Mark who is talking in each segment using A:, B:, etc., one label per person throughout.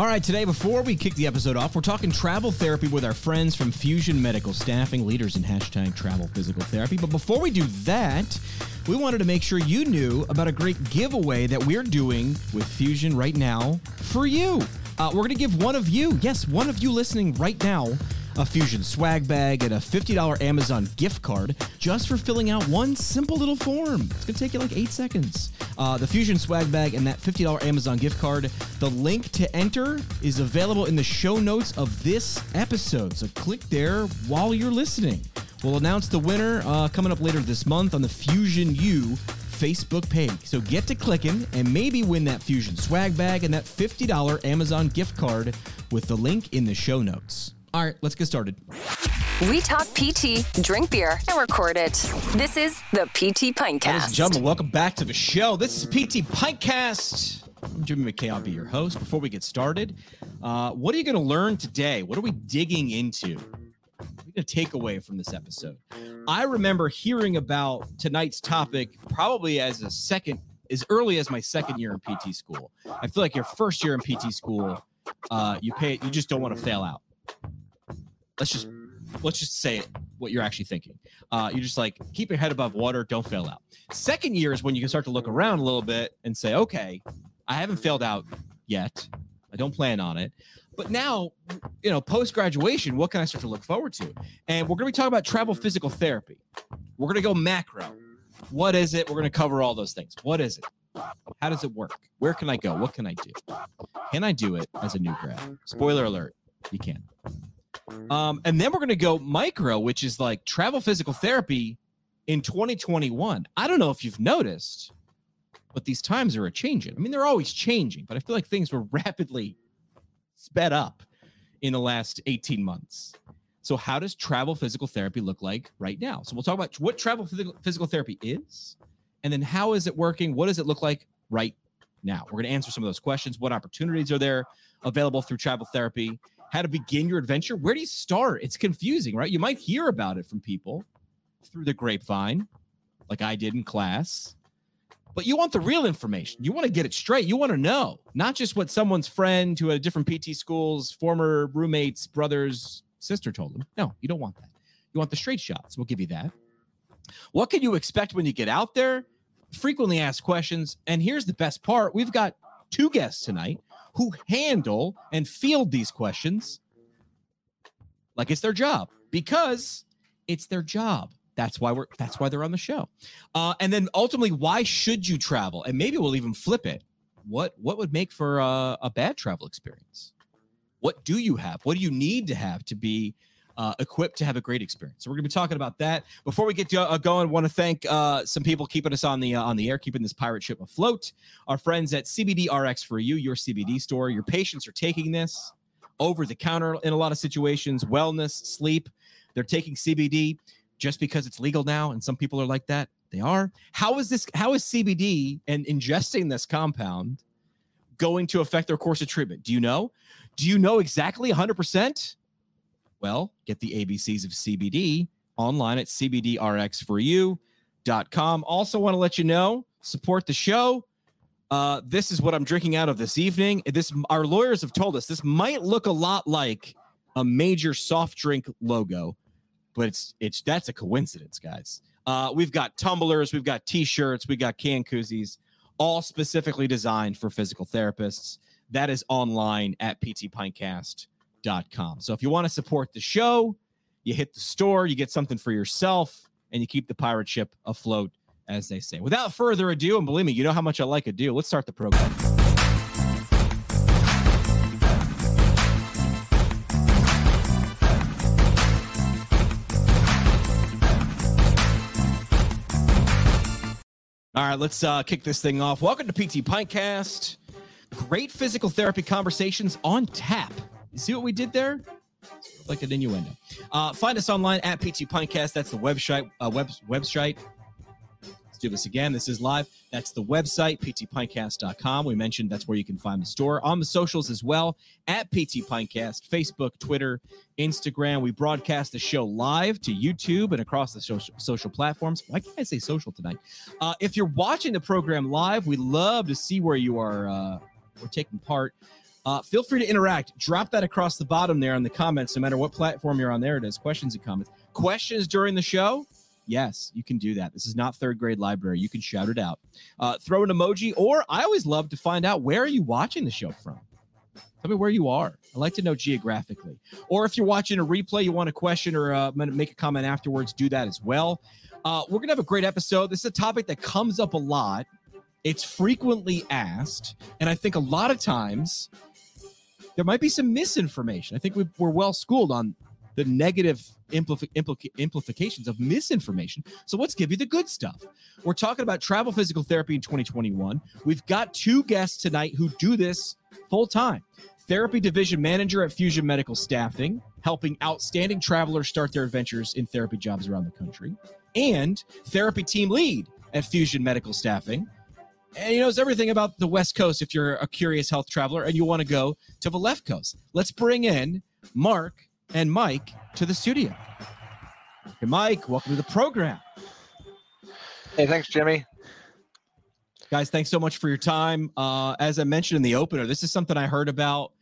A: All right, today, before we kick the episode off, we're talking travel therapy with our friends from Fusion Medical Staffing, leaders in hashtag travel physical therapy. But before we do that, we wanted to make sure you knew about a great giveaway that we're doing with Fusion right now for you. Uh, we're going to give one of you, yes, one of you listening right now, a Fusion swag bag and a $50 Amazon gift card just for filling out one simple little form. It's going to take you like eight seconds. Uh, the Fusion swag bag and that $50 Amazon gift card. The link to enter is available in the show notes of this episode. So click there while you're listening. We'll announce the winner uh, coming up later this month on the Fusion-U Facebook page. So get to clicking and maybe win that Fusion swag bag and that $50 Amazon gift card with the link in the show notes. All right, let's get started.
B: We talk PT, drink beer, and record it. This is the PT
A: Ladies and gentlemen, welcome back to the show. This is PT Pintcast. I'm Jimmy McKay. I'll be your host. Before we get started, uh, what are you going to learn today? What are we digging into? What are you going to take away from this episode? I remember hearing about tonight's topic probably as a second, as early as my second year in PT school. I feel like your first year in PT school, uh, you pay, you just don't want to fail out. Let's just let's just say it, what you're actually thinking. Uh, you're just like keep your head above water, don't fail out. Second year is when you can start to look around a little bit and say, okay, I haven't failed out yet. I don't plan on it. But now, you know, post graduation, what can I start to look forward to? And we're going to be talking about travel physical therapy. We're going to go macro. What is it? We're going to cover all those things. What is it? How does it work? Where can I go? What can I do? Can I do it as a new grad? Spoiler alert, you can. Um, and then we're going to go micro, which is like travel physical therapy in 2021. I don't know if you've noticed, but these times are a changing. I mean, they're always changing, but I feel like things were rapidly sped up in the last 18 months. So, how does travel physical therapy look like right now? So, we'll talk about what travel physical, therapy is, and then how is it working? What does it look like right now? We're going to answer some of those questions. What opportunities are there available through travel therapy? How to begin your adventure? Where do you start? It's confusing, right? You might hear about it from people through the grapevine, like I did in class. But you want the real information. You want to get it straight. You want to know, not just what someone's friend who had different PT schools, former roommates, brothers, sister told them. No, you don't want that. You want the straight shots. We'll give you that. What can you expect when you get out there? Frequently asked questions. And here's the best part we've got two guests tonight who handle and field these questions like it's their job because it's their job. That's why we're that's why they're on the show. Uh, and then ultimately, why should you travel? And maybe we'll even flip it. What what would make for a, a bad travel experience? What do you have? What do you need to have to be uh, equipped to have a great experience? So we're going to be talking about that. Before we get to, uh, going, want to thank uh, some people keeping us on the uh, on the air, keeping this pirate ship afloat. Our friends at CBD RX for you, your CBD store. Your patients are taking this over the counter in a lot of situations. Wellness, sleep. They're taking CBD just because it's legal now, and some people are like that. They are. How is this? How is CBD and ingesting this compound going to affect their course of treatment? Do you know? Do you know exactly 100%? Well, get the ABCs of CBD online at cbdrxforyou.com. Also, want to let you know, support the show. Uh, this is what I'm drinking out of this evening. This our lawyers have told us this might look a lot like a major soft drink logo, but it's it's that's a coincidence, guys. Uh, we've got tumblers, we've got t-shirts, we got can koozies, all specifically designed for physical therapists. That is online at ptpintcast.com. So if you want to support the show, you hit the store, you get something for yourself, and you keep the pirate ship afloat, as they say. Without further ado, and believe me, you know how much I like a deal. Let's start the program. All right, let's uh, kick this thing off. Welcome to PT Pintcast. Great physical therapy conversations on tap. You see what we did there? Like an innuendo. Uh, find us online at PT Pintcast. That's the website. Uh, web website. Let's do this again. This is live. That's the website, ptpintcast.com. We mentioned that's where you can find the store. On the socials as well, at PT Pintcast, Facebook, Twitter, Instagram. We broadcast the show live to YouTube and across the social, social platforms. Why can't I say social tonight? Uh, if you're watching the program live, we love to see where you are uh, we're taking part. Uh, feel free to interact. Drop that across the bottom there in the comments, no matter what platform you're on. There it is. Questions and comments. Questions during the show? Yes, you can do that. This is not third grade library. You can shout it out. Uh, throw an emoji, or I always love to find out where are you watching the show from. Tell me where you are. I like to know geographically. Or if you're watching a replay, you want a question or uh, make a comment afterwards, do that as well. Uh, we're going to have a great episode. This is a topic that comes up a lot. It's frequently asked. And I think a lot of times there might be some misinformation. I think we are well schooled on the negative implications of misinformation. So let's give you the good stuff. We're talking about travel physical therapy in 2021. We've got two guests tonight who do this full time therapy division manager at Fusion Medical Staffing, helping outstanding travelers start their adventures in therapy jobs around the country, and therapy team lead at Fusion Medical Staffing. And he knows everything about the West Coast if you're a curious health traveler and you want to go to the left coast. Let's bring in Marc and Mike to the studio. Hey, Mike, welcome to the program.
C: Hey, thanks, Jimmy.
A: Guys, thanks so much for your time. Uh, as I mentioned in the opener, this is something I heard about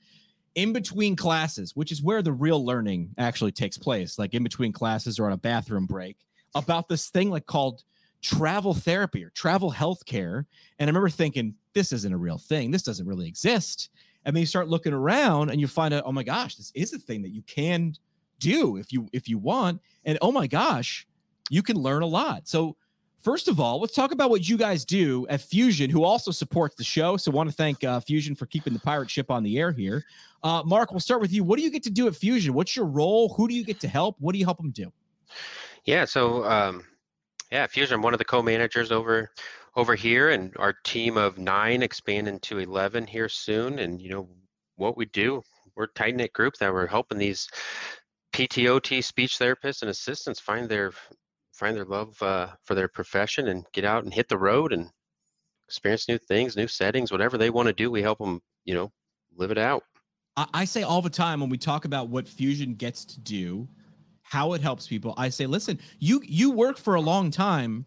A: in between classes, which is where the real learning actually takes place, like in between classes or on a bathroom break, about this thing like called travel therapy or travel healthcare. And I remember thinking, this isn't a real thing. This doesn't really exist. And then you start looking around and you find out, oh my gosh, this is a thing that you can do if you if you want. And oh my gosh, you can learn a lot. So First of all, let's talk about what you guys do at Fusion, who also supports the show. So, want to thank uh, Fusion for keeping the pirate ship on the air here. Uh, Marc, we'll start with you. What do you get to do at Fusion? What's your role? Who do you get to help? What do you help them do?
D: Yeah, so um, yeah, Fusion. I'm one of the co-managers over over here, and our team of nine expanding to eleven here soon. And you know what we do? We're a tight knit group that we're helping these PTOT speech therapists and assistants find their find their love uh, for their profession and get out and hit the road and experience new things, new settings, whatever they want to do. We help them, you know, live it out.
A: I say all the time when we talk about what Fusion gets to do, how it helps people. I say, listen, you you work for a long time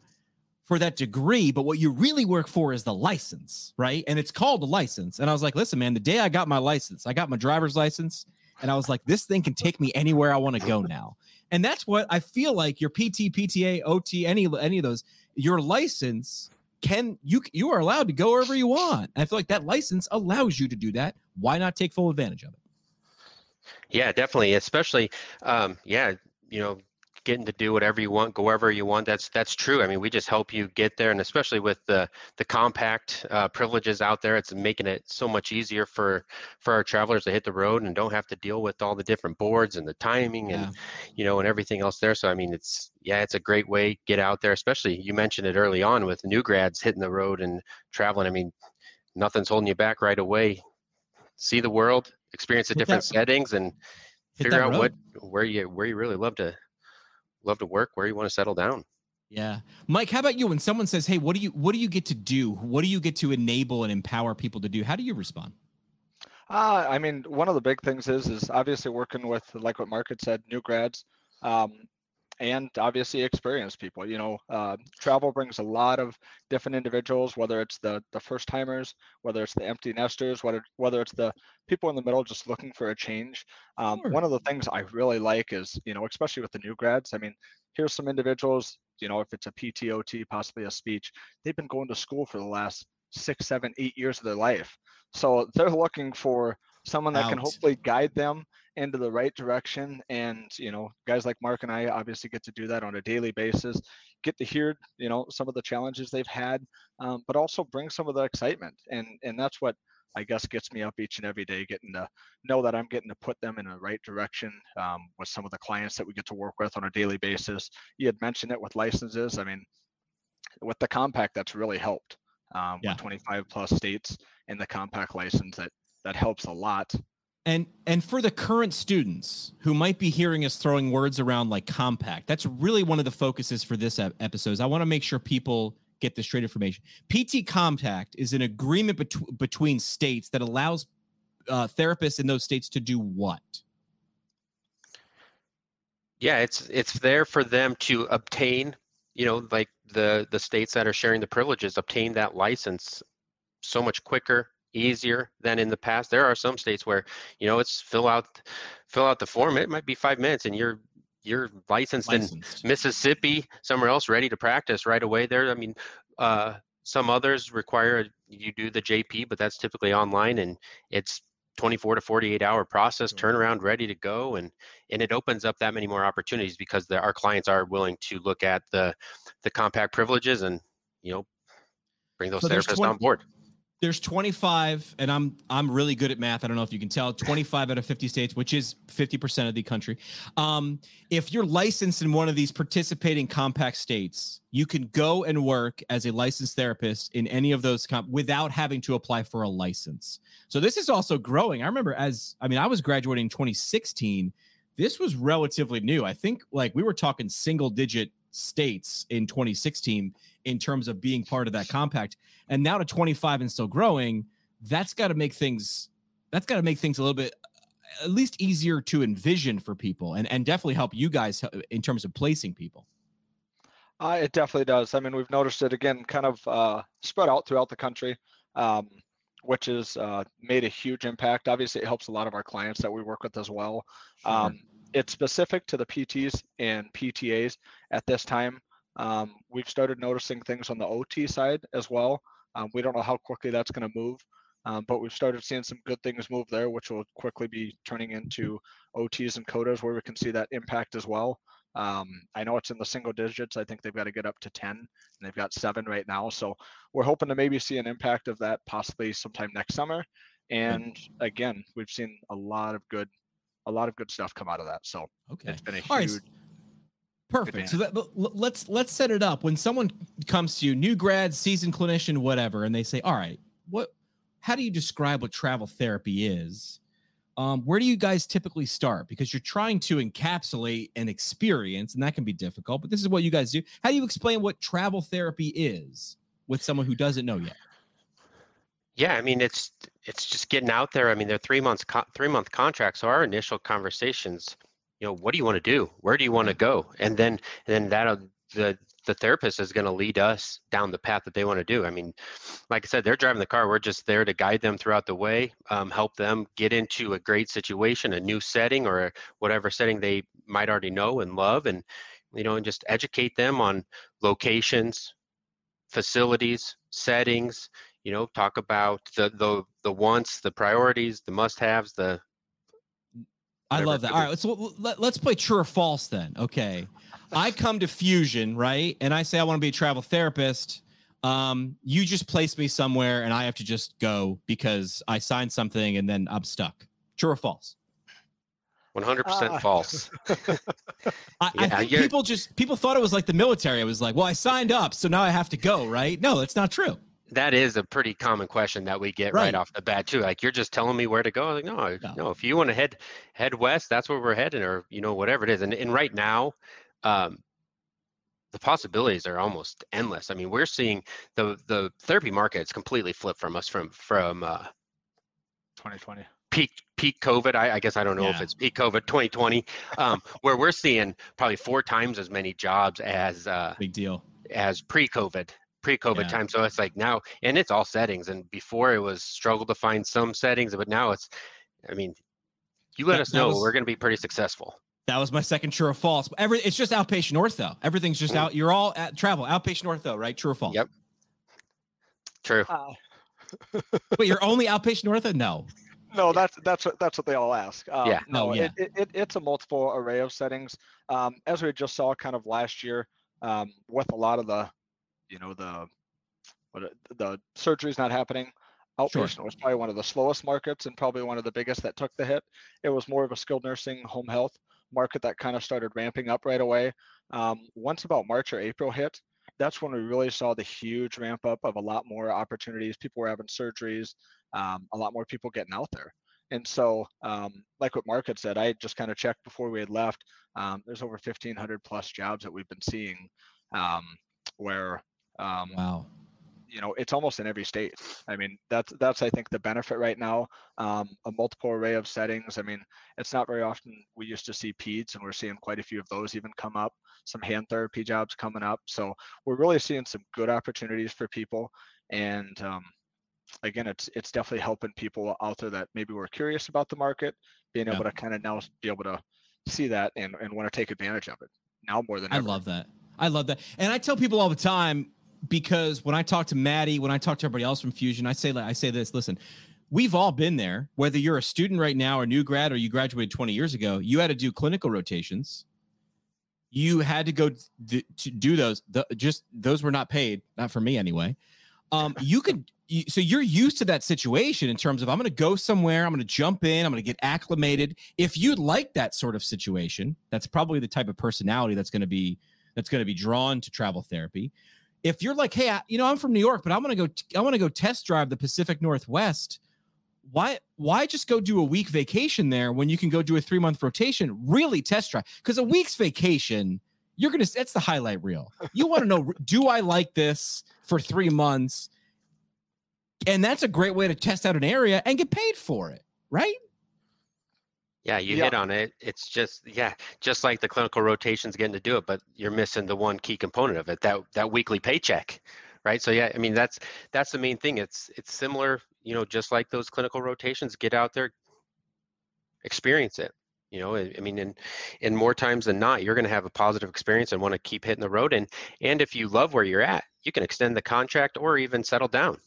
A: for that degree, but what you really work for is the license, right? And it's called a license. And I was like, listen, man, the day I got my license, I got my driver's license, and I was like, this thing can take me anywhere I want to go now. And that's what I feel like your PT, PTA, OT, any any of those, your license can you you are allowed to go wherever you want. And I feel like that license allows you to do that. Why not take full advantage of it?
D: Yeah, definitely. Especially, um, yeah, you know, getting to do whatever you want, go wherever you want. That's that's true. I mean, we just help you get there, and especially with the the compact uh, privileges out there, it's making it so much easier for for our travelers to hit the road and don't have to deal with all the different boards and the timing yeah. and you know and everything else there. So I mean, it's yeah, it's a great way get out there. Especially you mentioned it early on with new grads hitting the road and traveling. I mean, nothing's holding you back right away. See the world, experience the different that, settings, and figure out what where you where you really love to love to work, where you want to settle down.
A: Yeah. Mike, how about you? When someone says, Hey, what do you what do you get to do? What do you get to enable and empower people to do? How do you respond?
C: Uh, I mean, one of the big things is is obviously working with like what Marc had said, new grads. Um, and obviously experienced people. You know, uh, travel brings a lot of different individuals, whether it's the the first timers, whether it's the empty nesters, whether whether it's the people in the middle just looking for a change. Um, sure. One of the things I really like is, you know, especially with the new grads. I mean, here's some individuals. You know, if it's a PTOT, possibly a speech, they've been going to school for the last six, seven, eight years of their life. So they're looking for someone that Out. can hopefully guide them into the right direction. And, you know, guys like Mark and I obviously get to do that on a daily basis, get to hear, you know, some of the challenges they've had, um, but also bring some of the excitement. And, and that's what I guess gets me up each and every day, getting to know that I'm getting to put them in the right direction um, with some of the clients that we get to work with on a daily basis. You had mentioned it with licenses. I mean, with the compact, that's really helped. Um, yeah. with 25 plus states in the compact license that that helps a lot
A: and and for the current students who might be hearing us throwing words around like compact, that's really one of the focuses for this episode. Is I want to make sure people get the straight information. PT Compact is an agreement bet- between states that allows uh, therapists in those states to do what?
D: Yeah, it's it's there for them to obtain, you know, like the the states that are sharing the privileges obtain that license so much quicker easier than in the past. There are some states where, you know, it's fill out fill out the form. It might be five minutes and you're you're licensed, licensed. in Mississippi, somewhere else, ready to practice right away there. I mean, uh, some others require you do the JP, but that's typically online and it's 24 to 48 hour process turnaround ready to go and and it opens up that many more opportunities because the, our clients are willing to look at the the compact privileges and you know bring those so therapists 20, on board
A: there's 25 and i'm i'm really good at math. I don't know if you can tell. 25 out of 50 states which is 50% of the country. Um, if you're licensed in one of these participating compact states you can go and work as a licensed therapist in any of those comp- without having to apply for a license. So this is also growing. I remember as i mean i was graduating in 2016 this was relatively new. I think like we were talking single digit states in 2016 in terms of being part of that compact. And now to 25 and still growing that's got to make things that's got to make things a little bit at least easier to envision for people and and definitely help you guys in terms of placing people.
C: Uh, it definitely does. I mean we've noticed it again kind of uh, spread out throughout the country um, which has uh, made a huge impact. Obviously it helps a lot of our clients that we work with as well. Sure. um, it's specific to the pts and ptas at this time um, we've started noticing things on the OT side as well. Um, we don't know how quickly that's going to move, um, but we've started seeing some good things move there, which will quickly be turning into OTs and COTAs where we can see that impact as well. Um, I know it's in the single digits. I think they've got to get up to 10 and they've got seven right now. So we're hoping to maybe see an impact of that possibly sometime next summer. And again, we've seen a lot of good, a lot of good stuff come out of that. So okay. it's been a huge, right.
A: Perfect. So that, let's let's set it up. When someone comes to you, new grad, seasoned clinician, whatever, and they say, "All right, what? How do you describe what travel therapy is?" Um, where do you guys typically start? Because you're trying to encapsulate an experience, and that can be difficult. But this is what you guys do. How do you explain what travel therapy is with someone who doesn't know yet?
D: Yeah, I mean it's it's just getting out there. I mean they're three months co- three month contracts. So our initial conversations you know what do you want to do? Where do you want to go? And then and then that the the therapist is going to lead us down the path that they want to do. I mean like i said they're driving the car. We're just there to guide them throughout the way um, help them get into a great situation a new setting or whatever setting they might already know and love and you know and just educate them on locations facilities settings you know talk about the the the wants the priorities the must haves the
A: I love that. All right, so let, let's play true or false then. Okay. I come to Fusion, right? And I say I want to be a travel therapist. Um, you just place me somewhere and I have to just go because I signed something and then I'm stuck. True or false?
D: 100% uh, false.
A: I, yeah, I think people just people thought it was like the military. I was like, well, I signed up, so now I have to go, right? No, that's not true
D: that is a pretty common question that we get right. right, off the bat too. Like you're just telling me where to go. Like no, no, no, If you want to head head west, that's where we're heading, or you know whatever it is. And and right now, um, the possibilities are almost endless. I mean, we're seeing the the therapy market is completely flipped from us from from uh,
C: 2020
D: peak peak COVID. I, I guess I don't know yeah. if it's peak COVID 2020, um, where we're seeing probably four times as many jobs as uh,
A: big deal
D: as pre-COVID pre-COVID yeah. time. So it's like now, and it's all settings. And before it was struggle to find some settings, but now it's, I mean, you let that, us know was, we're going to be pretty successful.
A: That was my second true or false. Every it's just outpatient ortho. Everything's just mm. out. You're all at travel outpatient ortho, right? True or false?
D: Yep. True. Uh,
A: Wait, you're only outpatient ortho? No.
C: No, that's that's what that's what they all ask.
D: Um, yeah.
C: No, oh, yeah. It, it, it's a multiple array of settings. Um, as we just saw, kind of last year, um, with a lot of the you know the what the surgery's not happening. Outpatient sure. was probably one of the slowest markets and probably one of the biggest that took the hit. It was more of a skilled nursing, home health market that kind of started ramping up right away. Um, once about March or April hit, that's when we really saw the huge ramp up of a lot more opportunities. People were having surgeries, um, a lot more people getting out there. And so, um, like what Marc had said, I just kind of checked before we had left. Um, there's over 1,500 plus jobs that we've been seeing um, where um,
A: wow.
C: You know, it's almost in every state. I mean, that's that's I think the benefit right now. Um, a multiple array of settings. I mean, it's not very often we used to see peds, and we're seeing quite a few of those even come up. Some hand therapy jobs coming up. So we're really seeing some good opportunities for people. And um, again, it's it's definitely helping people out there that maybe were curious about the market, being
A: Yeah.
C: able to kind of now be able to see that and, and want to take advantage of it now more than
A: I
C: ever.
A: love that. I love that. And I tell people all the time because when I talk to Maddie, when I talk to everybody else from Fusion, I say I say this, listen, we've all been there, whether you're a student right now or new grad or you graduated 20 years ago, you had to do clinical rotations. You had to go to do those. The, just those were not paid, not for me anyway. Um, you could so you're used to that situation in terms of I'm going to go somewhere, I'm going to jump in, I'm going to get acclimated. If you like that sort of situation, that's probably the type of personality that's going to be that's going to be drawn to travel therapy. If you're like, hey, I, you know, I'm from New York, but I'm going to go, t- I want to go test drive the Pacific Northwest. Why, why just go do a week vacation there when you can go do a three month rotation? Really test drive because a week's vacation, you're gonna. That's the highlight reel. You want to know, do I like this for three months? And that's a great way to test out an area and get paid for it, right?
D: Yeah, you
C: Yeah.
D: hit on it. It's just yeah, just like the clinical rotations getting to do it, but you're missing the one key component of it, that that weekly paycheck. Right. So yeah, I mean that's that's the main thing. It's it's similar, you know, just like those clinical rotations, get out there, experience it. You know, I I mean, in in more times than not, you're going to have a positive experience and want to keep hitting the road. And and if you love where you're at, you can extend the contract or even settle down.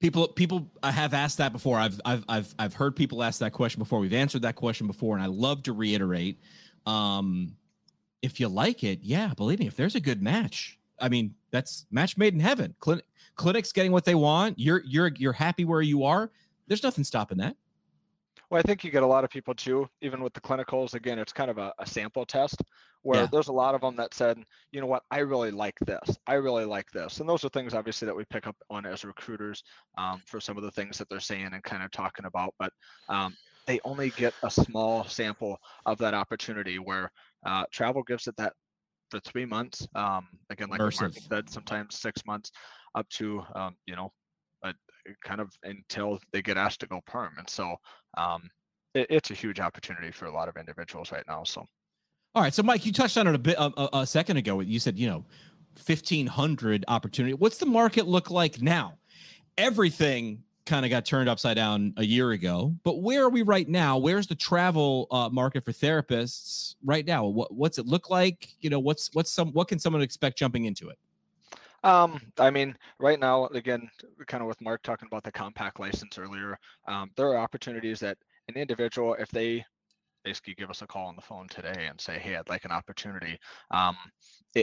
A: People, people have asked that before. I've, I've, I've, I've heard people ask that question before. We've answered that question before, and I love to reiterate. Um, if you like it, yeah, believe me, if there's a good match, I mean, that's match made in heaven. Clinic, clinics getting what they want. You're, you're, you're happy where you are. There's nothing stopping that.
C: Well, I think you get a lot of people too, even with the clinicals. Again, it's kind of a, a sample test where
A: Yeah.
C: there's a lot of them that said, you know what, I really like this. I really like this. And those are things obviously that we pick up on as recruiters um, for some of the things that they're saying and kind of talking about. But um, they only get a small sample of that opportunity where uh, travel gives it that for three months. Um, again, like
A: Marc
C: said, sometimes six months up to, um, you know, kind of until they get asked to go perm. And so um, it, it's a huge opportunity for a lot of individuals right now. So
A: All right. So, Mike, you touched on it a bit a, a, a second ago. You said, you know, 1,500 opportunity. What's the market look like now? Everything kind of got turned upside down a year ago, but where are we right now? Where's the travel uh, market for therapists right now? What, what's it look like? You know, what's what's some what can someone expect jumping into it?
C: Um, I mean, right now, again, kind of with Marc talking about the compact license earlier, um, there are opportunities that an individual, if they basically give us a call on the phone today and say, hey, I'd like an opportunity. Um,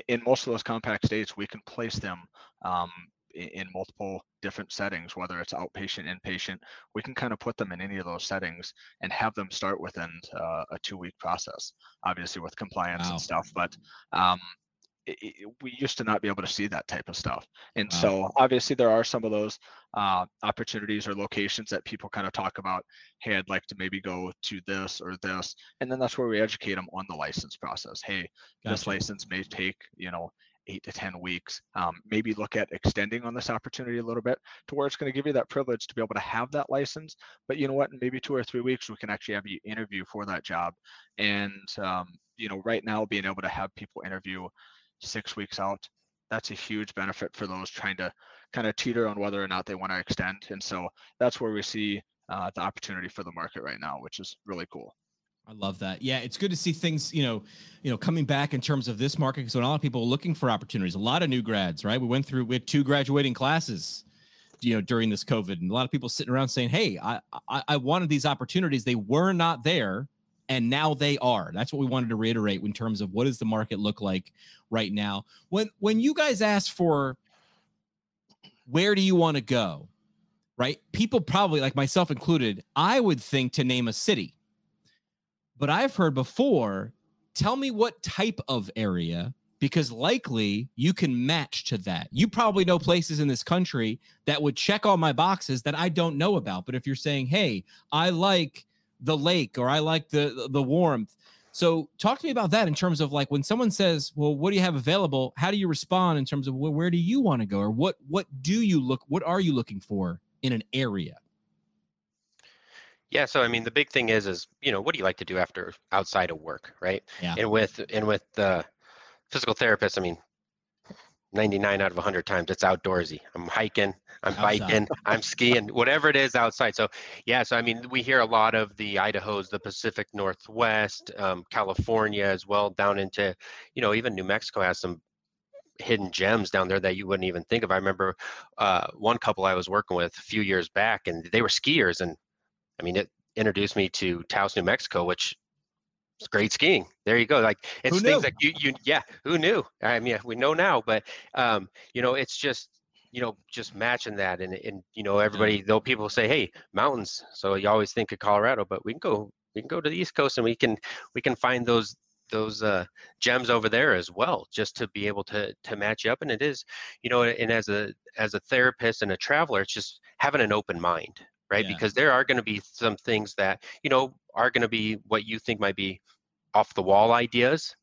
C: in most of those compact states, we can place them um, i- in multiple different settings, whether it's outpatient, inpatient. We can kind of put them in any of those settings and have them start within uh, a two-week process, obviously with compliance
A: Wow.
C: and stuff. But um, i i we used to not be able to see that type of stuff. And
A: Wow.
C: so obviously there are some of those uh, opportunities or locations that people kind of talk about, hey, I'd like to maybe go to this or this. And then that's where we educate them on the license process. Hey, this license may take, you know, eight to 10 weeks. Um, maybe look at extending on this opportunity a little bit to where it's going to give you that privilege to be able to have that license. But you know what? In maybe two or three weeks, we can actually have you interview for that job. And, um, you know, right now, being able to have people interview six weeks out, that's a huge benefit for those trying to kind of teeter on whether or not they want to extend. And so that's where we see uh, the opportunity for the market right now, which is really cool.
A: I love that. Yeah, it's good to see things, you know, you know, coming back in terms of this market because a lot of people are looking for opportunities. A lot of new grads, right? We went through we had two graduating classes, you know, during this COVID, and a lot of people sitting around saying, "Hey, I I, I wanted these opportunities. They were not there, and now they are." That's what we wanted to reiterate in terms of what does the market look like right now. When when you guys ask for where do you want to go, right? People probably like myself included, I would think to name a city but I've heard before. Tell me what type of area, because likely you can match to that. You probably know places in this country that would check all my boxes that I don't know about. But if you're saying, "Hey, I like the lake or I like the the warmth," so talk to me about that in terms of like when someone says, "Well, what do you have available?" How do you respond in terms of well, where do you want to go or what what do you look what are you looking for in an area?
D: Yeah, so I mean, the big thing is, is you know, what do you like to do after outside of work, right?
A: Yeah.
D: And with and with the physical therapist, I mean, 99 out of 100 times it's outdoorsy. I'm hiking, I'm
A: Outside.
D: biking, I'm skiing, whatever it is outside. So, yeah, so I mean, we hear a lot of the Idahos, the Pacific Northwest, um, California as well, down into, you know, even New Mexico has some hidden gems down there that you wouldn't even think of. I remember uh, one couple I was working with a few years back, and they were skiers, and I mean, it introduced me to Taos, New Mexico, which it's great skiing. There you go. Like it's things like you, you, yeah. Who knew? I mean, we know now, but um, you know, it's just you know, just matching that, and and you know, everybody. Though people say, hey, mountains. So you always think of Colorado, but we can go, we can go to the East Coast, and we can we can find those those uh, gems over there as well, just to be able to to match up. And it is, you know, and as a as a therapist and a traveler, it's just having an open mind, right?
A: Yeah.
D: Because there are going to be some things that you know are going to be what you think might be off the wall ideas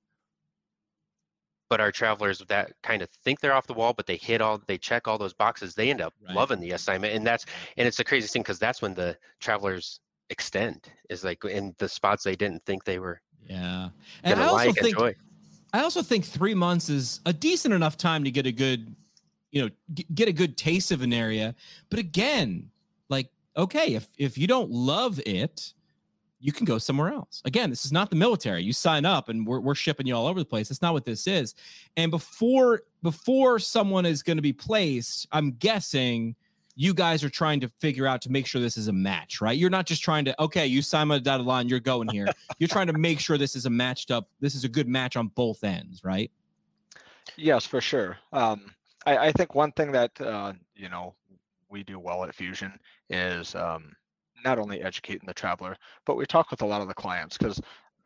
D: but our travelers that kind of think they're off the wall but they hit all they check all those boxes they end up
A: Right.
D: loving the assignment and that's and it's the craziest thing because that's when the travelers extend is like in the spots they didn't think they were
A: Yeah. And I also
D: like
A: think
D: enjoy
A: I also think three months is a decent enough time to get a good, you know, g- get a good taste of an area. But again, like, okay, if if you don't love it, you can go somewhere else. Again, this is not the military. You sign up and we're, we're shipping you all over the place. That's not what this is. And before before someone is going to be placed, I'm guessing you guys are trying to figure out to make sure this is a match, right? You're not just trying to, okay, you sign my dotted line, you're going here. you're trying to make sure this is a matched up, this is a good match on both ends, right?
C: Yes, for sure. Um, I, I think one thing that uh, you know we do well at Fusion is um, not only educating the traveler, but we talk with a lot of the clients because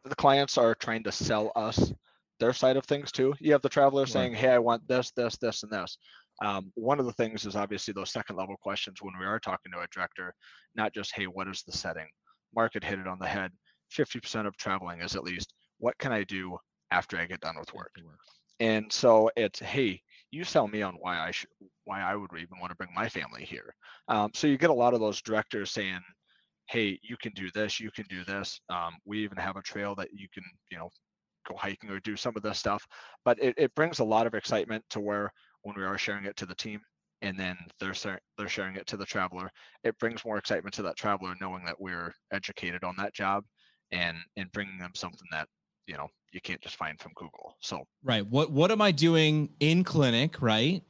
C: the clients are trying to sell us their side of things too. You have the traveler
A: Right.
C: saying, "Hey, I want this, this, this, and this." Um, one of the things is obviously those second level questions when we are talking to a director, not just, "Hey, what is the setting?" Market hit it on the head. Fifty percent of traveling is at least, "What can I do after I get done with work?" And so it's, hey, you sell me on why I should, why I would even want to bring my family here. Um, so you get a lot of those directors saying, hey, you can do this, you can do this. Um, we even have a trail that you can, you know, go hiking or do some of this stuff. But it, it brings a lot of excitement to where when we are sharing it to the team and then they're they're sharing it to the traveler, it brings more excitement to that traveler knowing that we're educated on that job and and bringing them something that you know you can't just find from Google. So
A: Right. What what am I doing in clinic, right?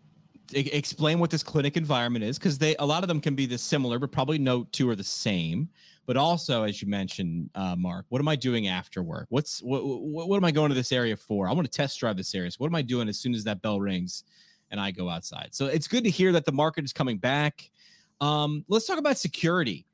A: Explain what this clinic environment is because they a lot of them can be this similar, but probably no two are the same. But also, as you mentioned, uh, Marc, what am I doing after work? What's what, what what am I going to this area for? I want to test drive this area. So what am I doing as soon as that bell rings and I go outside? So it's good to hear that the market is coming back. Um, let's talk about security,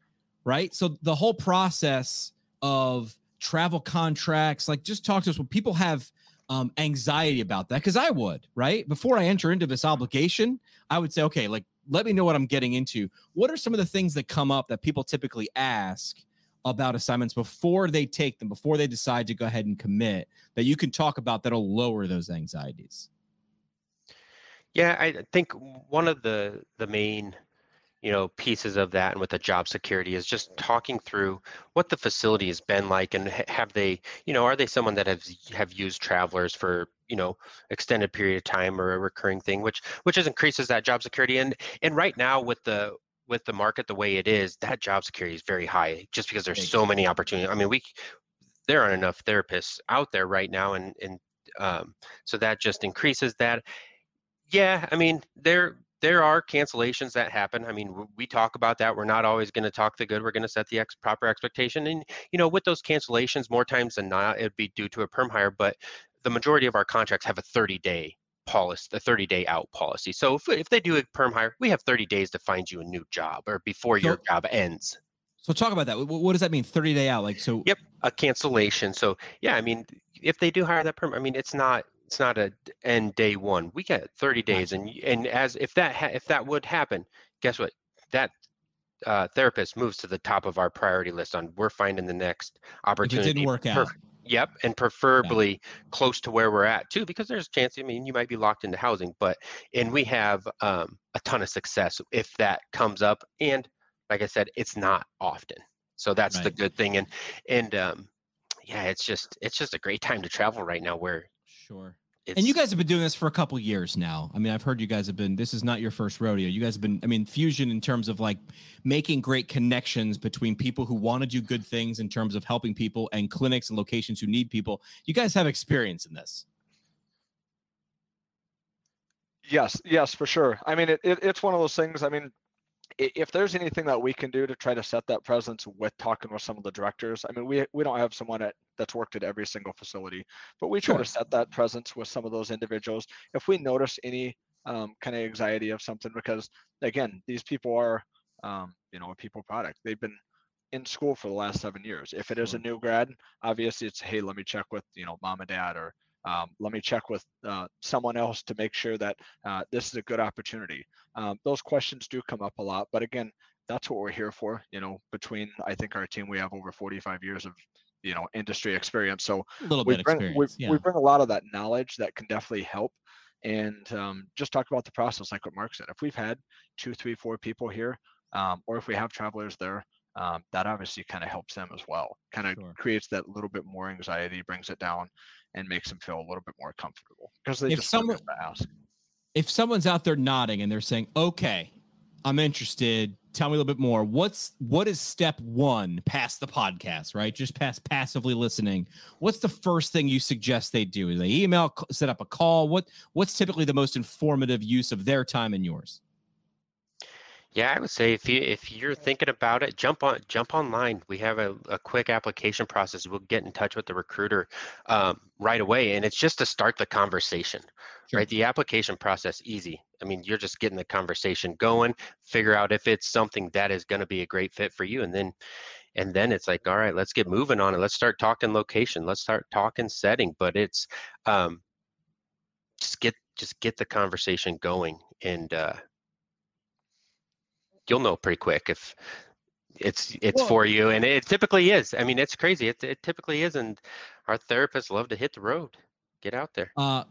A: right? So the whole process of travel contracts, like just talk to us when people have um, anxiety about that because I would, right? Before I enter into this obligation, I would say, okay, like, let me know what I'm getting into. What are some of the things that come up that people typically ask about assignments before they take them, before they decide to go ahead and commit that you can talk about that'll lower those anxieties?
D: Yeah, I think one of the the main, you know, pieces of that and with the job security is just talking through what the facility has been like and have they, you know, are they someone that has have used travelers for, you know, extended period of time or a recurring thing, which which just increases that job security. And and right now with the with the market the way it is, that job security is very high just because there's so many opportunities. I mean, we there aren't enough therapists out there right now and and um, so that just increases that yeah, I mean there there are cancellations that happen. I mean we talk about that. We're not always going to talk the good. We're going to set the ex- proper expectation, and you know with those cancellations, more times than not, it'd be due to a perm hire. But the majority of our contracts have a 30 day policy, a 30 day out policy. So if if they do a perm hire, we have 30 days to find you a new job or before your job ends.
A: So talk about that. Wh- What, does that mean? 30 day out? Like, so
D: Yep, a cancellation. So yeah, I mean, if they do hire that perm, I mean, it's not it's not a end day one. We get 30 days, and and as if that ha- if that would happen, guess what? That uh, therapist moves to the top of our priority list on we're finding the next
A: if
D: opportunity.
A: it didn't work out.
D: Yep, and preferably close to where we're at too, because there's a chance. I mean, you might be locked into housing, but and we have um, a ton of success if that comes up. And like I said, it's not often, so that's the good thing. And and um, yeah, it's just it's just a great time to travel right now, where
A: Sure.
D: it's,
A: and you guys have been doing this for a couple years now. I mean, I've heard you guys have been. This is not your first rodeo. You guys have been. I mean, fusion in terms of like making great connections between people who want to do good things in terms of helping people and clinics and locations who need people. You guys have experience in this.
C: Yes, yes, for sure. I mean, it, it, it's one of those things. I mean, if there's anything that we can do to try to set that presence with talking with some of the directors, I mean, we we don't have someone at, that's worked at every single facility, but we try
A: Sure.
C: to set that presence with some of those individuals. If we notice any um, kind of anxiety of something, because again, these people are, um, you know, a people product. They've been in school for the last seven years. If it is a new grad, obviously it's hey, let me check with you know mom and dad or um, let me check with uh, someone else to make sure that uh, this is a good opportunity. Um, those questions do come up a lot, but again, that's what we're here for. You know, between I think our team, we have over 45 years of you know industry experience, so
A: A little
C: we
A: bit
C: bring
A: experience.
C: we,
A: yeah.
C: we bring a lot of that knowledge that can definitely help. And um, just talk about the process, like what Marc said. If we've had two, three, four people here, um, or if we have travelers there, um, that obviously kind of helps them as well. Kind of
A: Sure.
C: creates that little bit more anxiety, brings it down, and makes them feel a little bit more comfortable because they
A: If
C: just someone to ask.
A: if someone's out there nodding and they're saying, "Okay, I'm interested. Tell me a little bit more." What's what is step one past the podcast, right? Just past passively listening. What's the first thing you suggest they do? Is they email, set up a call? What what's typically the most informative use of their time and yours?
D: Yeah, I would say if you if you're thinking about it, jump on jump online. We have a, a quick application process. We'll get in touch with the recruiter um, right away, and it's just to start the conversation.
A: Sure.
D: Right, the application process easy. I mean, you're just getting the conversation going. Figure out if it's something that is going to be a great fit for you, and then and then it's like, all right, let's get moving on it. Let's start talking location. Let's start talking setting. But it's um, just get just get the conversation going, and uh, you'll know pretty quick if it's it's
A: Well-
D: for you and it typically is i mean it's crazy it, it typically is and our therapists love to hit the road get out there
A: Uh,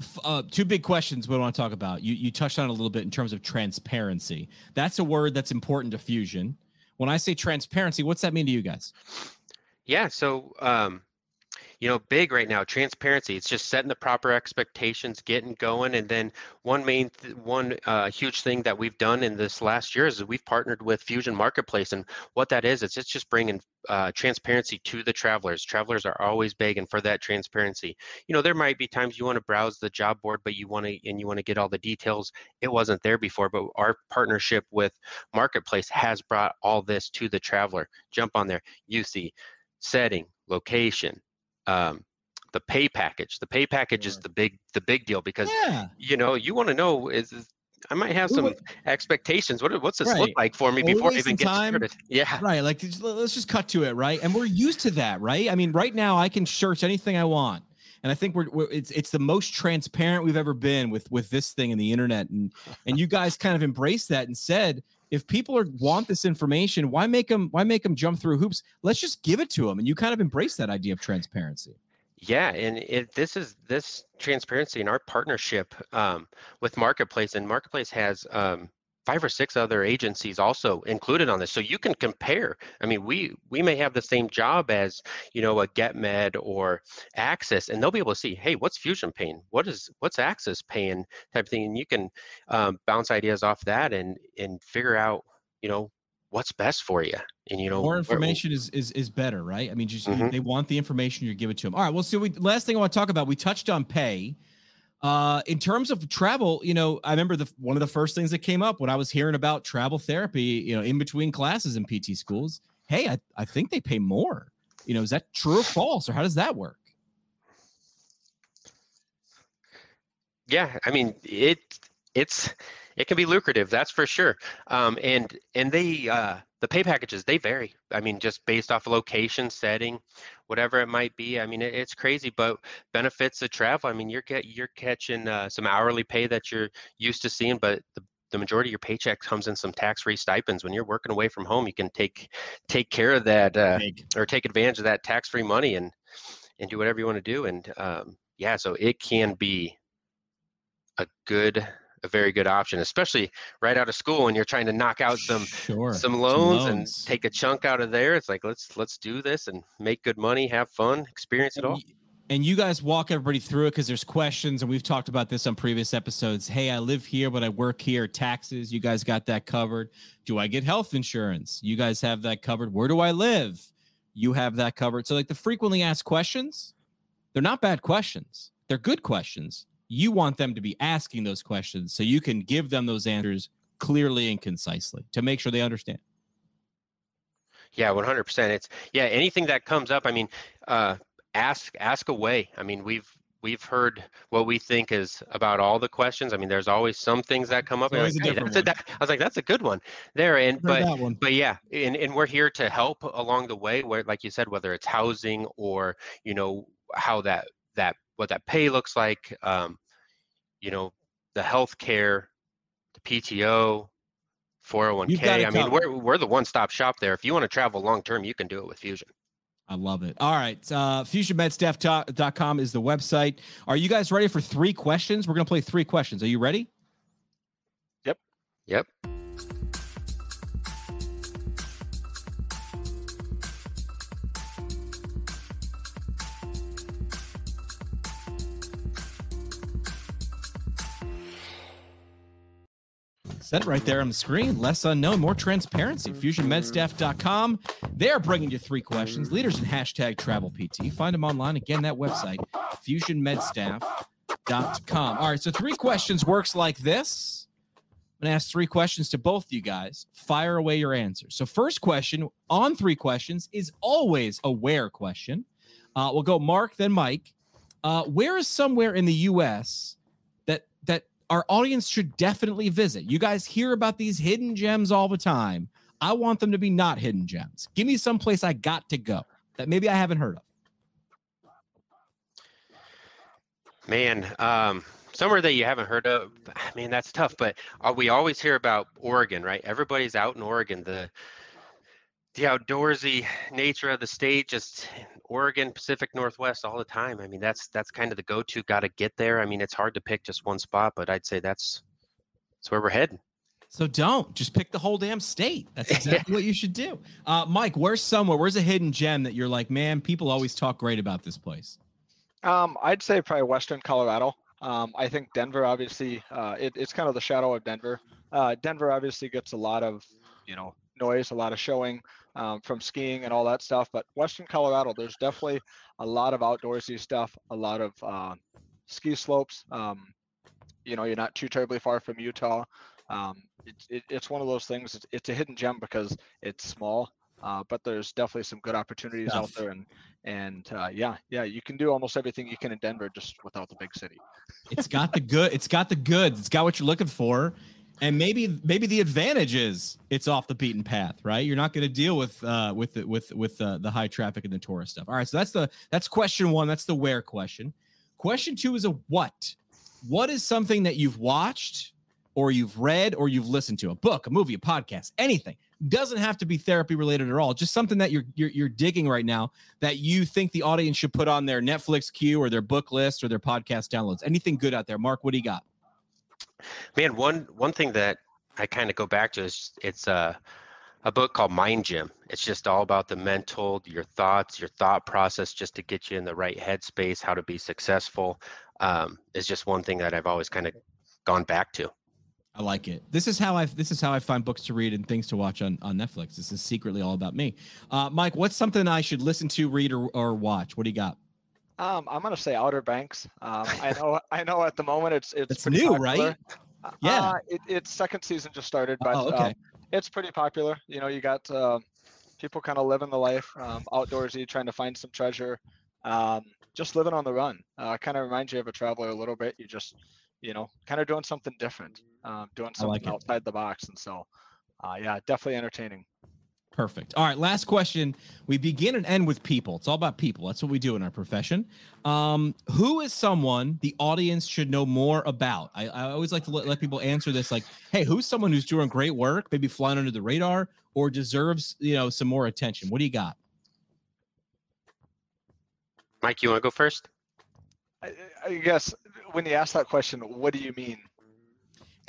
A: f- uh, two big questions we want to talk about. You you touched on a little bit in terms of transparency. That's a word that's important to fusion. When I say transparency, what's that mean to you guys?
D: yeah so um you know big right now transparency it's just setting the proper expectations getting going and then one main th- one uh, huge thing that we've done in this last year is we've partnered with fusion marketplace and what that is it's, it's just bringing uh, transparency to the travelers. Travelers are always begging for that transparency. You know there might be times you want to browse the job board but you want to and you want to get all the details. It wasn't there before but our partnership with marketplace has brought all this to the traveler. Jump on there. You see setting location um, the pay package the pay package is the big the big deal because
A: Yeah,
D: you know you want to know is, is i might have some expectations what what's this
A: Right.
D: look like for me before i even get
A: time?
D: started yeah
A: right. Like let's just cut to it, right? And we're used to that, right? I mean, right now I can search anything I want, and I think we're, we're it's it's the most transparent we've ever been with with this thing and the internet, and and you guys kind of embraced that and said. If people are want this information, why make them why make them jump through hoops? Let's just give it to them, and you kind of embrace that idea of transparency.
D: Yeah, and it, this is this transparency in our partnership um, with Marketplace, and Marketplace has um, five or six other agencies also included on this, so you can compare. I mean, we we may have the same job as you know a GetMed or Access, and they'll be able to see, hey, what's Fusion paying? What is what's Access paying? Type of thing, and you can um, bounce ideas off that and and figure out you know what's best for you, and you know
A: more information is is is better, right? I mean, just
D: Mhm.
A: they want the information you give it to them. All right. Well, so we last thing I want to talk about. We touched on pay. Uh, in terms of travel, you know, I remember the one of the first things that came up when I was hearing about travel therapy, you know, in between classes in PT schools. Hey, I, I think they pay more. You know, is that true or false, or how does that work?
D: Yeah, I mean it it's it can be lucrative, that's for sure. Um, and and they uh, the pay packages they vary. I mean, just based off location, setting, whatever it might be. I mean, it, it's crazy, but benefits of travel. I mean, you're get you're catching uh, some hourly pay that you're used to seeing, but the the majority of your paycheck comes in some tax-free stipends. When you're working away from home, you can take take care of that uh, or take advantage of that tax-free money and and do whatever you want to do. And um, yeah, so it can be a good, a very good option, especially right out of school when you're trying to knock out some
A: sure
D: some loans,
A: loans.
D: and take a chunk out of there. It's like let's let's do this and make good money, have fun, experience it all.
A: and you guys walk everybody through it because there's questions and we've talked about this on previous episodes. Hey i live here but i work here. Taxes you guys got that covered. Do i get health insurance? You guys have that covered. Where do i live? You have that covered. So like the frequently asked questions they're not bad questions. They're good questions you want them to be asking those questions so you can give them those answers clearly and concisely to make sure they understand
D: yeah 100% it's yeah anything that comes up i mean uh ask ask away. I mean, we've we've heard what we think is about all the questions. I mean, there's always some things that come up.
A: Like,
D: hey, a, that, I was like, that's a good one there. And but but yeah, and, and we're here to help along the way. Where like you said, whether it's housing or you know how that that what that pay looks like, um, you know, the health care, the PTO, 401k. I mean, we're we're the one-stop shop there. If you want to travel long term, you can do it with Fusion.
A: I love it. All right. Uh, FusionMedStaff.com is the website. Are you guys ready for three questions? We're going to play three questions. Are you ready?
C: Yep.
D: Yep.
A: Said it right there on the screen. Less unknown, more transparency. FusionMedStaff.com. They're bringing you three questions. Leaders in hashtag travel PT. Find them online. Again, that website, FusionMedStaff.com. All right, so three questions works like this. I'm going to ask three questions to both you guys. Fire away your answers. So, first question on three questions is always a where question. Uh, we'll go Marc, then Mike. Uh, where is somewhere in the U.S our audience should definitely visit. You guys hear about these hidden gems all the time. I want them to be not hidden gems. Give me some place I got to go that maybe I haven't heard of.
D: Man, um, somewhere that you haven't heard of. I mean, that's tough. But uh, we always hear about Oregon, right? Everybody's out in Oregon. The the outdoorsy nature of the state, just Oregon, Pacific Northwest all the time. I mean, that's that's kind of the go-to. Got to get there. I mean, it's hard to pick just one spot, but I'd say that's that's where we're heading.
A: So don't just pick the whole damn state. That's exactly what you should do. Uh, Mike, where's somewhere? Where's a hidden gem that you're like, man, people always talk great about this place?
C: Um, I'd say probably Western Colorado. Um, I think Denver, obviously, uh, it, it's kind of the shadow of Denver. Uh, Denver obviously gets a lot of, you know, noise, a lot of showing um, from skiing and all that stuff. But Western Colorado, there's definitely a lot of outdoorsy stuff, a lot of uh, ski slopes. Um, you know, you're not too terribly far from Utah. Um, it, it, it's one of those things. It's, it's, a hidden gem because it's small, uh, but there's definitely some good opportunities out there. And and uh, yeah, yeah, you can do almost everything you can in Denver just without the big city.
A: It's got the good. It's got the goods. It's got what you're looking for and maybe maybe the advantage is it's off the beaten path right? You're not going to deal with uh with the with with uh, the high traffic and the tourist stuff. All right so that's the that's question one. That's the where question. Question two is a what. What is something that you've watched or you've read or you've listened to? A book a movie a podcast anything. Doesn't have to be therapy related at all. Just something that you're, you're you're digging right now that you think the audience should put on their netflix queue or their book list or their podcast downloads. Anything good out there? Marc what do you got
D: Man, one one thing that I kind of go back to is it's a a book called Mind Gym. It's just all about the mental, your thoughts, your thought process, just to get you in the right headspace, how to be successful. Um, is just one thing that I've always kind of gone back to.
A: I like it. This is how I this is how I find books to read and things to watch on on Netflix. This is secretly all about me. Uh, Mike, what's something I should listen to, read, or, or watch? What do you got?
C: Um, I'm gonna say Outer Banks. Um, I know, I know. At the moment, it's it's,
A: it's new, popular. right?
C: Uh, yeah, uh, it, its second season just started, but oh, okay. Um, it's pretty popular. You know, you got uh, people kind of living the life um, outdoorsy, trying to find some treasure, um, just living on the run. Uh, kind of reminds you of a traveler a little bit. You just, you know, kind of doing something different, um, doing something like outside the box, and so, uh, yeah, definitely entertaining.
A: Perfect. All right, last question. We begin and end with people. It's all about people. That's what we do in our profession. Um, who is someone the audience should know more about? I, I always like to let, let, people answer this like, hey, who's someone who's doing great work, maybe flying under the radar, or deserves you know some more attention? What do you got?
D: Mike, you want to go first?
C: I, I guess when you ask that question, what do you mean?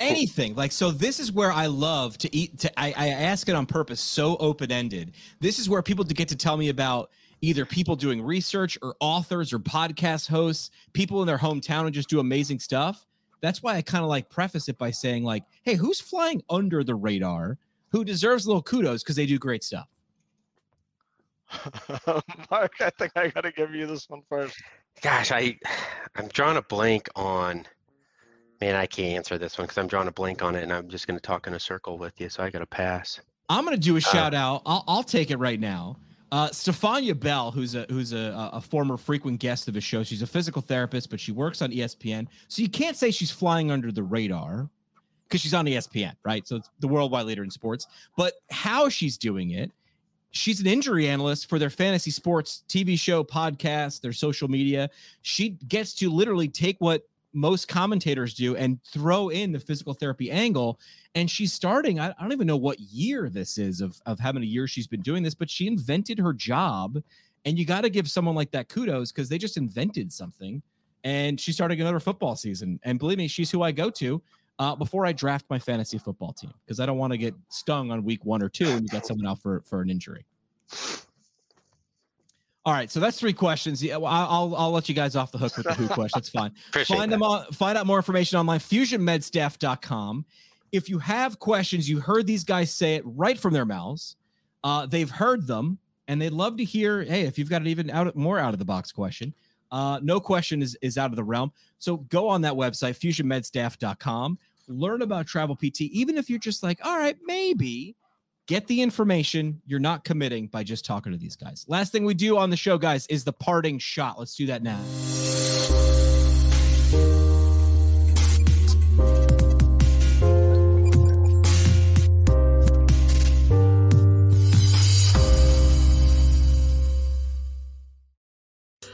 A: Anything like so this is where i love to eat to i, I ask it on purpose so open-ended this is where people get to tell me about either people doing research or authors or podcast hosts, people in their hometown who just do amazing stuff. That's why I kind of like preface it by saying, like, hey, who's flying under the radar who deserves a little kudos because they do great stuff?
C: Marc, I think I got to give you this one first.
D: Gosh, I I'm drawing a blank on. Man, I can't answer this one because I'm drawing a blank on it, and I'm just going to talk in a circle with you. So I got to pass.
A: I'm going to do a uh, shout out. I'll, I'll take it right now. Uh, Stephania Bell, who's a who's a, a former frequent guest of the show, she's a physical therapist, but she works on ESPN. So you can't say she's flying under the radar because she's on ESPN, right? So it's the worldwide leader in sports. But how she's doing it, she's an injury analyst for their fantasy sports TV show, podcast, their social media. She gets to literally take what most commentators do and throw in the physical therapy angle. And she's starting, I, I, don't even know what year this is of, of how many years she's been doing this, but she invented her job. And you got to give someone like that kudos because they just invented something. And she's starting another football season. And believe me, she's who I go to uh, before I draft my fantasy football team because I don't want to get stung on week one or two and you got someone out for, for an injury. All right, so that's three questions. Yeah, well, I'll I'll let you guys off the hook with the who question. That's fine. Find
D: that.
A: them on find out more information online fusionmedstaff.com. If you have questions, you heard these guys say it right from their mouths. Uh, they've heard them and they'd love to hear, hey, if you've got an even out more out of the box question. Uh, no question is is out of the realm. So go on that website, fusionmedstaff.com, learn about travel PT, even if you're just like, all right, maybe get the information. You're not committing by just talking to these guys. Last thing we do on the show, guys, is the parting shot. Let's do that now.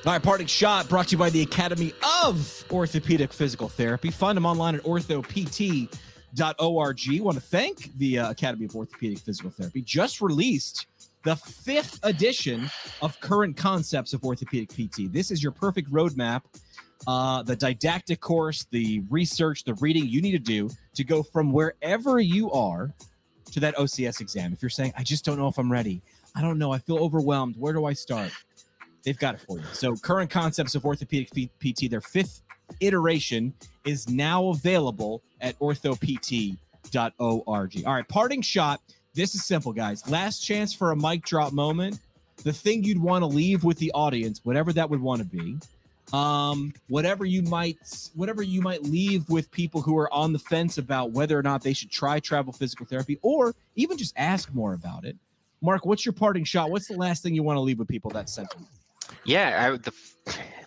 A: All right, parting shot brought to you by the Academy of Orthopedic Physical Therapy. Find them online at orthopt.com org. Want to thank the uh, Academy of Orthopedic Physical Therapy. Just released the fifth edition of Current Concepts of Orthopedic PT. This is your perfect roadmap, uh, the didactic course, the research, the reading you need to do to go from wherever you are to that OCS exam. If you're saying, I just don't know if I'm ready, I don't know, I feel overwhelmed, where do I start? They've got it for you. So, Current Concepts of Orthopedic PT, their fifth iteration is now available at orthopt.org. All right, parting shot. This is simple, guys. Last chance for a mic drop moment. The thing you'd want to leave with the audience, whatever that would want to be. Um, whatever you might whatever you might leave with people who are on the fence about whether or not they should try travel physical therapy or even just ask more about it. Marc, what's your parting shot? What's the last thing you want to leave with people that sentiment?
D: Yeah, I, the,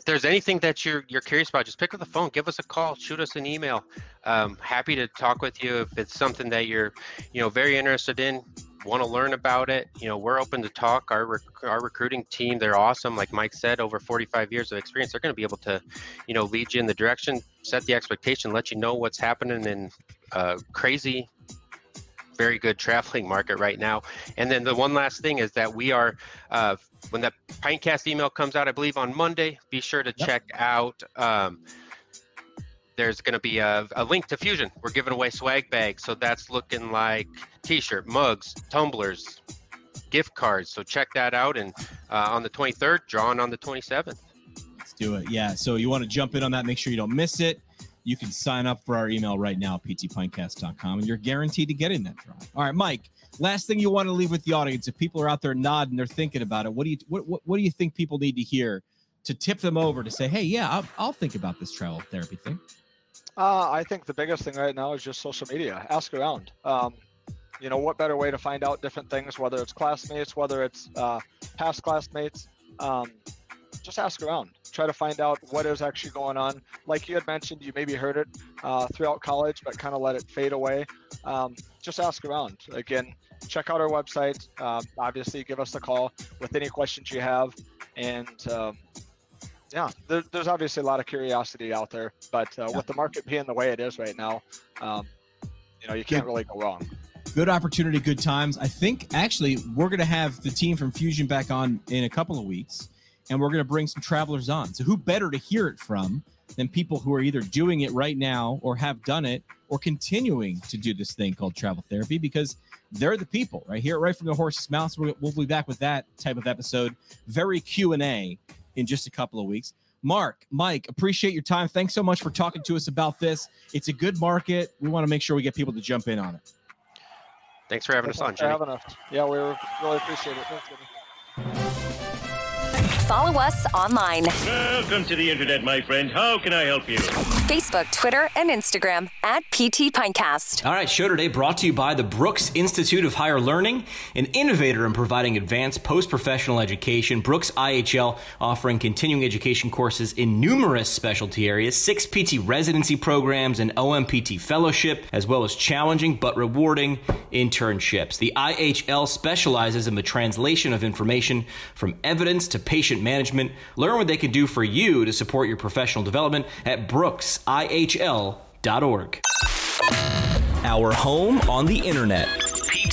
D: there's anything that you're you're curious about, just pick up the phone, give us a call, shoot us an email. Um, happy to talk with you if it's something that you're, you know, very interested in, want to learn about it. You know, we're open to talk. Our rec- our recruiting team, they're awesome. Like Mike said, over 45 years of experience, they're going to be able to, you know, lead you in the direction, set the expectation, let you know what's happening in uh, crazy very good traveling market right now. And then the one last thing is that we are, uh, when that Pintcast email comes out, I believe on Monday, be sure to yep. check out. Um, there's going to be a, a, link to Fusion. We're giving away swag bags. So that's looking like t shirt, mugs, tumblers, gift cards. So check that out. And uh, on the 23rd, drawing on the 27th.
A: Let's do it. Yeah. So you want to jump in on that, make sure you don't miss it you can sign up for our email right now, ptpintcast.com, and you're guaranteed to get in that draw. All right, Mike. Last thing you want to leave with the audience, if people are out there nodding, they're thinking about it. What do you what what, what do you think people need to hear to tip them over to say, hey, yeah, I'll, I'll think about this travel therapy thing?
C: Uh, I think the biggest thing right now is just social media. Ask around. Um, you know, what better way to find out different things, whether it's classmates, whether it's uh, past classmates. Um, just ask around try to find out what is actually going on. Like you had mentioned, you maybe heard it uh, throughout college, but kind of let it fade away. Um, just ask around. Again, check out our website. Um, obviously, give us a call with any questions you have. And um, yeah, there, there's obviously a lot of curiosity out there, but uh, yeah. with the market being the way it is right now, um, you know, you can't really go wrong
A: good opportunity, good times. I think actually we're going to have the team from Fusion back on in a couple of weeks and we're going to bring some travelers on. So, who better to hear it from than people who are either doing it right now or have done it or continuing to do this thing called travel therapy? Because
E: they're the people right here, right from the horse's mouth. So we'll be back with that type of episode, very Q and A, in just a couple of weeks. Marc, Mike, appreciate your time. Thanks so much for talking to us about this. It's a good market. We want to make sure we get people to jump in on it.
D: Thanks for having Thanks us on, Jimmy. Having us.
C: Yeah, we really appreciate it. Thanks, Jimmy
B: follow us online.
F: Welcome to the internet, my friend. How can I help you?
B: Facebook, Twitter, and Instagram at PT Pintcast.
A: All right, show today brought to you by the Brooks Institute of Higher Learning, an innovator in providing advanced post professional education. Brooks IHL offering continuing education courses in numerous specialty areas, six PT residency programs, and OMPT fellowship, as well as challenging but rewarding internships. The IHL specializes in the translation of information from evidence to patient patient management. Learn what they can do for you to support your professional development at brooksihl.org.
G: Our home on the internet.